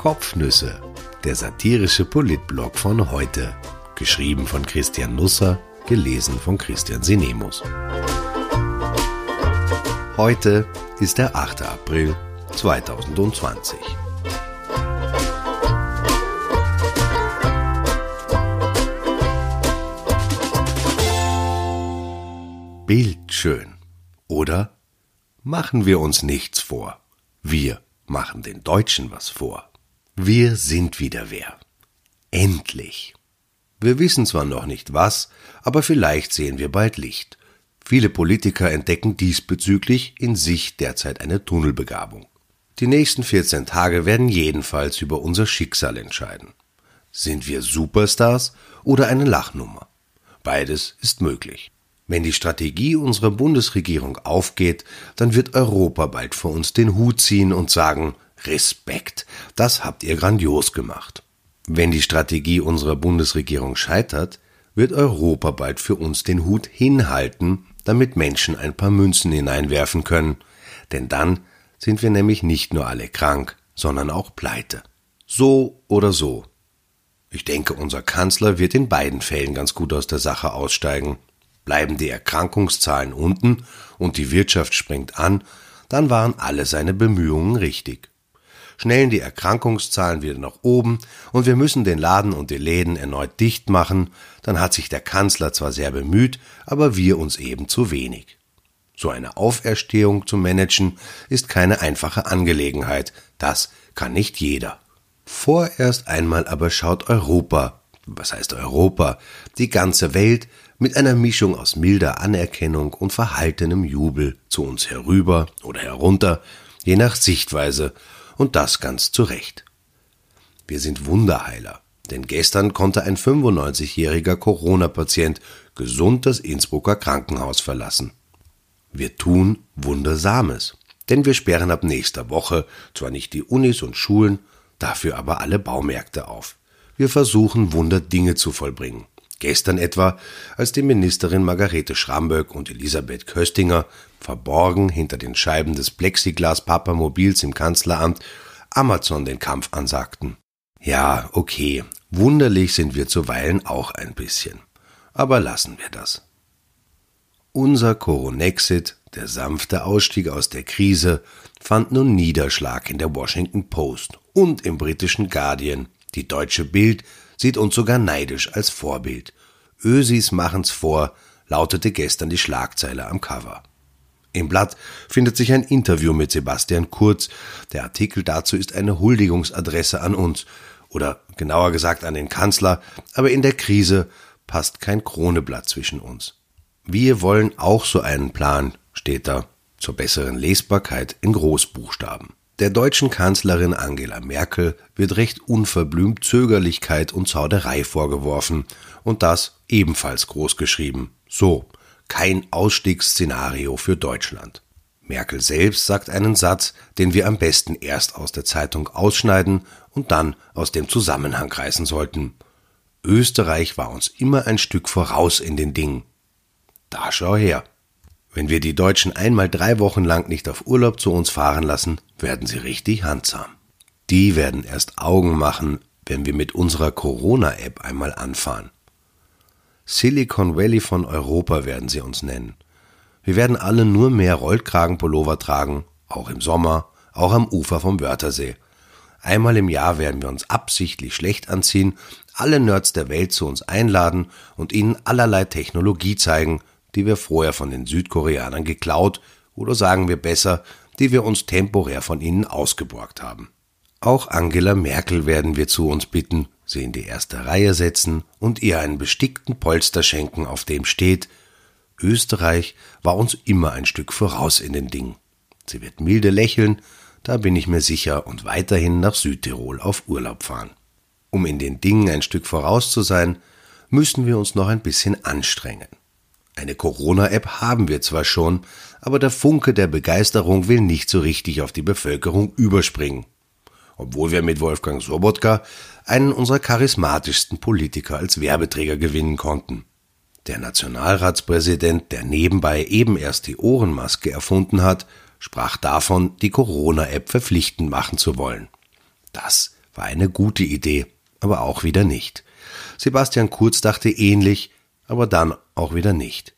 Kopfnüsse, der satirische Politblog von heute. Geschrieben von Christian Nusser, gelesen von Christian Sinemus. Heute ist der 8. April 2020. Bildschön. Oder machen wir uns nichts vor. Wir machen den Deutschen was vor. Wir sind wieder wer. Endlich. Wir wissen zwar noch nicht was, aber vielleicht sehen wir bald Licht. Viele Politiker entdecken diesbezüglich in sich derzeit eine Tunnelbegabung. Die nächsten 14 Tage werden jedenfalls über unser Schicksal entscheiden. Sind wir Superstars oder eine Lachnummer? Beides ist möglich. Wenn die Strategie unserer Bundesregierung aufgeht, dann wird Europa bald vor uns den Hut ziehen und sagen, Respekt, das habt ihr grandios gemacht. Wenn die Strategie unserer Bundesregierung scheitert, wird Europa bald für uns den Hut hinhalten, damit Menschen ein paar Münzen hineinwerfen können, denn dann sind wir nämlich nicht nur alle krank, sondern auch pleite. So oder so. Ich denke, unser Kanzler wird in beiden Fällen ganz gut aus der Sache aussteigen. Bleiben die Erkrankungszahlen unten und die Wirtschaft springt an, dann waren alle seine Bemühungen richtig. Schnellen die Erkrankungszahlen wieder nach oben und wir müssen den Laden und die Läden erneut dicht machen, dann hat sich der Kanzler zwar sehr bemüht, aber wir uns eben zu wenig. So eine Auferstehung zu managen ist keine einfache Angelegenheit, das kann nicht jeder. Vorerst einmal aber schaut Europa, was heißt Europa, die ganze Welt mit einer Mischung aus milder Anerkennung und verhaltenem Jubel zu uns herüber oder herunter, je nach Sichtweise, und das ganz zu Recht. Wir sind Wunderheiler, denn gestern konnte ein 95-jähriger Corona-Patient gesund das Innsbrucker Krankenhaus verlassen. Wir tun Wundersames, denn wir sperren ab nächster Woche zwar nicht die Unis und Schulen, dafür aber alle Baumärkte auf. Wir versuchen Wunderdinge zu vollbringen. Gestern etwa, als die Ministerin Margarete Schramböck und Elisabeth Köstinger, verborgen hinter den Scheiben des Plexiglas-Papamobils im Kanzleramt, Amazon den Kampf ansagten. Ja, okay, wunderlich sind wir zuweilen auch ein bisschen. Aber lassen wir das. Unser Coronexit, der sanfte Ausstieg aus der Krise, fand nun Niederschlag in der Washington Post und im britischen Guardian. Die deutsche Bild sieht uns sogar neidisch als Vorbild. Ösis machen's vor, lautete gestern die Schlagzeile am Cover. Im Blatt findet sich ein Interview mit Sebastian Kurz. Der Artikel dazu ist eine Huldigungsadresse an uns oder genauer gesagt an den Kanzler, aber in der Krise passt kein Kroneblatt zwischen uns. Wir wollen auch so einen Plan, steht da, zur besseren Lesbarkeit in Großbuchstaben. Der deutschen Kanzlerin Angela Merkel wird recht unverblümt Zögerlichkeit und Zauderei vorgeworfen und das ebenfalls groß geschrieben. So, kein Ausstiegsszenario für Deutschland. Merkel selbst sagt einen Satz, den wir am besten erst aus der Zeitung ausschneiden und dann aus dem Zusammenhang reißen sollten. Österreich war uns immer ein Stück voraus in den Dingen. Da schau her. Wenn wir die Deutschen einmal drei Wochen lang nicht auf Urlaub zu uns fahren lassen, werden sie richtig handsam. Die werden erst Augen machen, wenn wir mit unserer Corona-App einmal anfahren. Silicon Valley von Europa werden sie uns nennen. Wir werden alle nur mehr Rollkragenpullover tragen, auch im Sommer, auch am Ufer vom Wörthersee. Einmal im Jahr werden wir uns absichtlich schlecht anziehen, alle Nerds der Welt zu uns einladen und ihnen allerlei Technologie zeigen, die wir vorher von den Südkoreanern geklaut oder sagen wir besser, die wir uns temporär von ihnen ausgeborgt haben. Auch Angela Merkel werden wir zu uns bitten, sie in die erste Reihe setzen und ihr einen bestickten Polster schenken, auf dem steht Österreich war uns immer ein Stück voraus in den Dingen. Sie wird milde lächeln, da bin ich mir sicher, und weiterhin nach Südtirol auf Urlaub fahren. Um in den Dingen ein Stück voraus zu sein, müssen wir uns noch ein bisschen anstrengen. Eine Corona-App haben wir zwar schon, aber der Funke der Begeisterung will nicht so richtig auf die Bevölkerung überspringen. Obwohl wir mit Wolfgang Sobotka einen unserer charismatischsten Politiker als Werbeträger gewinnen konnten. Der Nationalratspräsident, der nebenbei eben erst die Ohrenmaske erfunden hat, sprach davon, die Corona-App verpflichtend machen zu wollen. Das War eine gute Idee, aber auch wieder nicht. Sebastian Kurz dachte ähnlich, aber dann auch wieder nicht.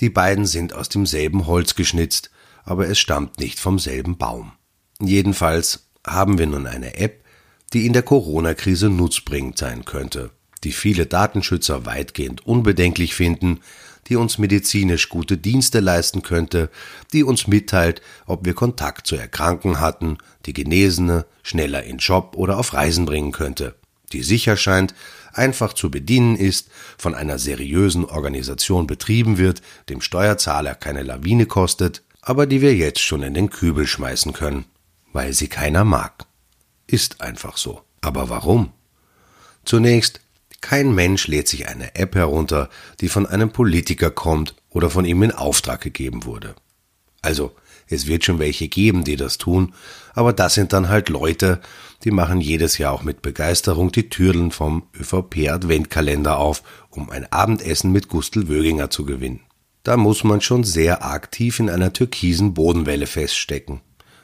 Die beiden sind aus demselben Holz geschnitzt, aber es stammt nicht vom selben Baum. Jedenfalls haben wir nun eine App, die in der Corona-Krise nutzbringend sein könnte, die viele Datenschützer weitgehend unbedenklich finden, die uns medizinisch gute Dienste leisten könnte, die uns mitteilt, ob wir Kontakt zu Erkrankten hatten, die Genesene schneller in Job oder auf Reisen bringen könnte, die sicher scheint, einfach zu bedienen ist, von einer seriösen Organisation betrieben wird, dem Steuerzahler keine Lawine kostet, aber die wir jetzt schon in den Kübel schmeißen können, weil sie keiner mag. Ist einfach so. Aber warum? Zunächst, kein Mensch lädt sich eine App herunter, die von einem Politiker kommt oder von ihm in Auftrag gegeben wurde. Also, es wird schon welche geben, die das tun, aber das sind dann halt Leute, die machen jedes Jahr auch mit Begeisterung die Türen vom ÖVP Adventkalender auf, um ein Abendessen mit Gustl Wöginger zu gewinnen. Da muss man schon sehr tief in einer türkisen Bodenwelle feststecken.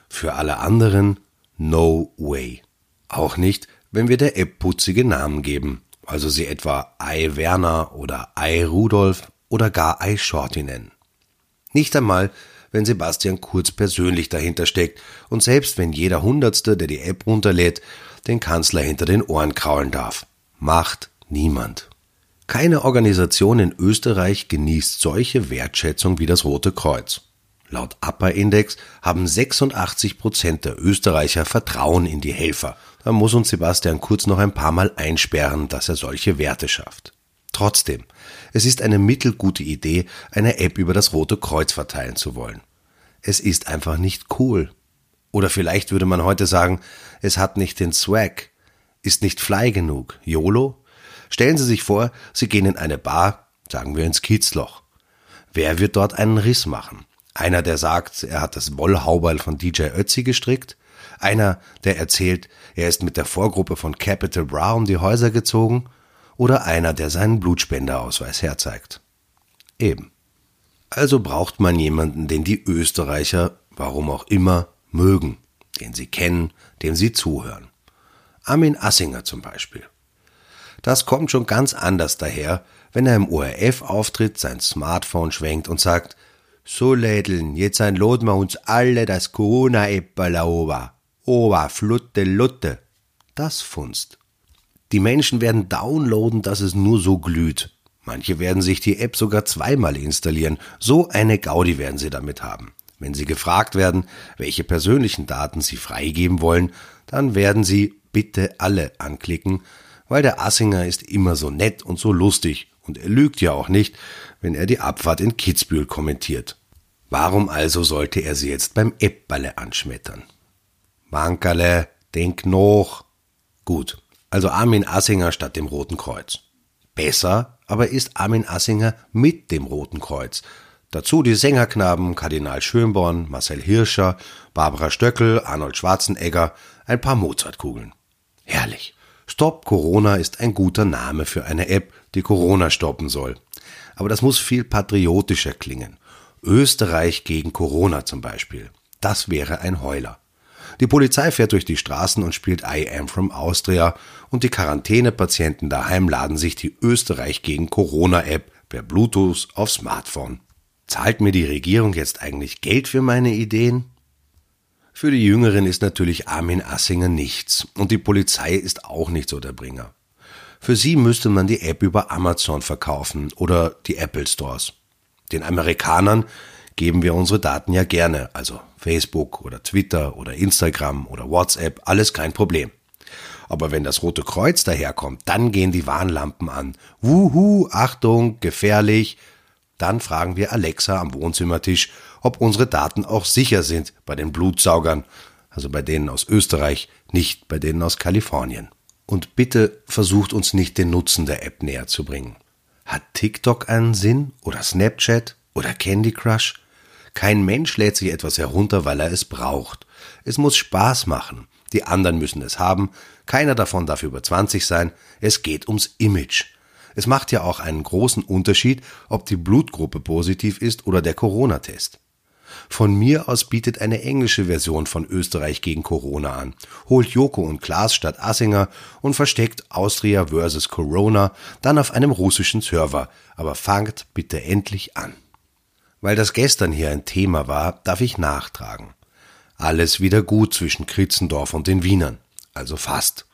Für alle anderen no way. Auch nicht, wenn wir der App putzige Namen geben, also sie etwa Ei Werner oder Ei Rudolf oder gar Ei Shorty nennen. Nicht einmal, wenn Sebastian Kurz persönlich dahinter steckt und selbst wenn jeder Hundertste, der die App runterlädt, den Kanzler hinter den Ohren kraulen darf. Macht niemand. Keine Organisation in Österreich genießt solche Wertschätzung wie das Rote Kreuz. Laut Upper Index haben 86 Prozent der Österreicher Vertrauen in die Helfer. Da muss uns Sebastian Kurz noch ein paar Mal einsperren, dass er solche Werte schafft. Trotzdem, es ist eine mittelgute Idee, eine App über das Rote Kreuz verteilen zu wollen. Es ist einfach nicht cool. Oder vielleicht würde man heute sagen, es hat nicht den Swag, ist nicht fly genug. YOLO? Stellen Sie sich vor, Sie gehen in eine Bar, sagen wir ins Kiezloch. Wer wird dort einen Riss machen? Einer, der sagt, er hat das Wollhauberl von DJ Ötzi gestrickt? Einer, der erzählt, er ist mit der Vorgruppe von Capital Bra um die Häuser gezogen? oder einer, der seinen Blutspenderausweis herzeigt. Eben. Also braucht man jemanden, den die Österreicher, warum auch immer, mögen, den sie kennen, dem sie zuhören. Armin Assinger zum Beispiel. Das kommt schon ganz anders daher, wenn er im ORF auftritt, sein Smartphone schwenkt und sagt, so Lädeln, jetzt ein laden wir uns alle das Corona-Apple ober. Ober, Flutte, Lutte. Das funzt. Die Menschen werden downloaden, dass es nur so glüht. Manche werden sich die App sogar zweimal installieren. So eine Gaudi werden sie damit haben. Wenn sie gefragt werden, welche persönlichen Daten sie freigeben wollen, dann werden sie bitte alle anklicken, weil der Assinger ist immer so nett und so lustig und er lügt ja auch nicht, wenn er die Abfahrt in Kitzbühel kommentiert. Warum also sollte er sie jetzt beim Eppballe anschmettern? Wankerle, denk noch. Gut, also Armin Assinger statt dem Roten Kreuz. Besser aber ist Armin Assinger mit dem Roten Kreuz. Dazu die Sängerknaben Kardinal Schönborn, Marcel Hirscher, Barbara Stöckel, Arnold Schwarzenegger, ein paar Mozartkugeln. Herrlich. Stop Corona ist ein guter Name für eine App, die Corona stoppen soll. Aber das muss viel patriotischer klingen. Österreich gegen Corona zum Beispiel. Das wäre ein Heuler. Die Polizei fährt durch die Straßen und spielt I Am from Austria und die Quarantänepatienten daheim laden sich die Österreich gegen Corona-App per Bluetooth auf Smartphone. Zahlt mir die Regierung jetzt eigentlich Geld für meine Ideen? Für die Jüngeren ist natürlich Armin Assinger nichts und die Polizei ist auch nicht so der Bringer. Für sie müsste man die App über Amazon verkaufen oder die Apple Stores. Den Amerikanern geben wir unsere Daten ja gerne, also Facebook oder Twitter oder Instagram oder WhatsApp, alles kein Problem. Aber wenn das Rote Kreuz daherkommt, dann gehen die Warnlampen an. Wuhu, Achtung, gefährlich. Dann fragen wir Alexa am Wohnzimmertisch, ob unsere Daten auch sicher sind bei den Blutsaugern, also bei denen aus Österreich, nicht bei denen aus Kalifornien. Und bitte versucht uns nicht den Nutzen der App näher zu bringen. Hat TikTok einen Sinn oder Snapchat oder Candy Crush? Kein Mensch lädt sich etwas herunter, weil er es braucht. Es muss Spaß machen. Die anderen müssen es haben. Keiner davon darf über 20 sein. Es geht ums Image. Es macht ja auch einen großen Unterschied, ob die Blutgruppe positiv ist oder der Corona-Test. Von mir aus bietet eine englische Version von Österreich gegen Corona an, holt Joko und Klaas statt Assinger und versteckt Austria vs. Corona dann auf einem russischen Server. Aber fangt bitte endlich an. Weil das gestern hier ein Thema war, darf ich nachtragen. Alles wieder gut zwischen Kritzendorf und den Wienern. Also fast.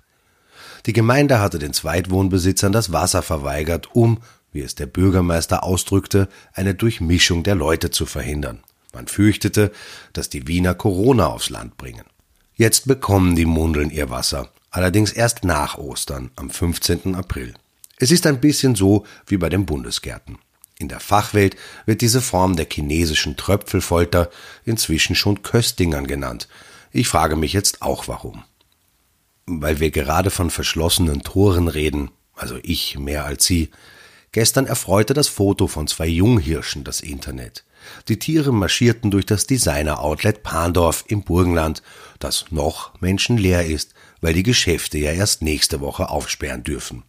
Die Gemeinde hatte den Zweitwohnbesitzern das Wasser verweigert, um, wie es der Bürgermeister ausdrückte, eine Durchmischung der Leute zu verhindern. Man fürchtete, dass die Wiener Corona aufs Land bringen. Jetzt bekommen die Mundeln ihr Wasser, allerdings erst nach Ostern, am 15. April. Es ist ein bisschen so wie bei den Bundesgärten. In der Fachwelt wird diese Form der chinesischen Tröpfelfolter inzwischen schon Köstingern genannt. Ich frage mich jetzt auch warum. Weil wir gerade von verschlossenen Toren reden, also ich mehr als Sie. Gestern erfreute das Foto von zwei Junghirschen das Internet. Die Tiere marschierten durch das Designer-Outlet Pandorf im Burgenland, das noch menschenleer ist, weil die Geschäfte ja erst nächste Woche aufsperren dürfen.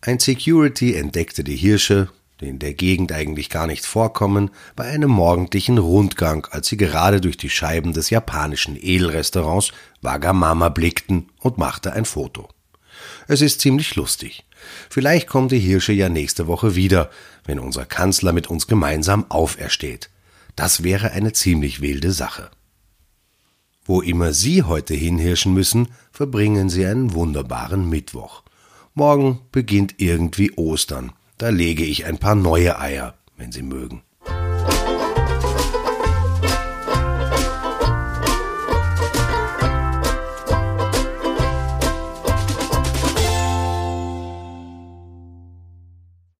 Ein Security entdeckte die Hirsche, die in der Gegend eigentlich gar nicht vorkommen, bei einem morgendlichen Rundgang, als sie gerade durch die Scheiben des japanischen Edelrestaurants Wagamama blickten und machte ein Foto. Es ist ziemlich lustig. Vielleicht kommt die Hirsche ja nächste Woche wieder, wenn unser Kanzler mit uns gemeinsam aufersteht. Das wäre eine ziemlich wilde Sache. Wo immer Sie heute hinhirschen müssen, verbringen Sie einen wunderbaren Mittwoch. Morgen beginnt irgendwie Ostern. Da lege ich ein paar neue Eier, wenn Sie mögen.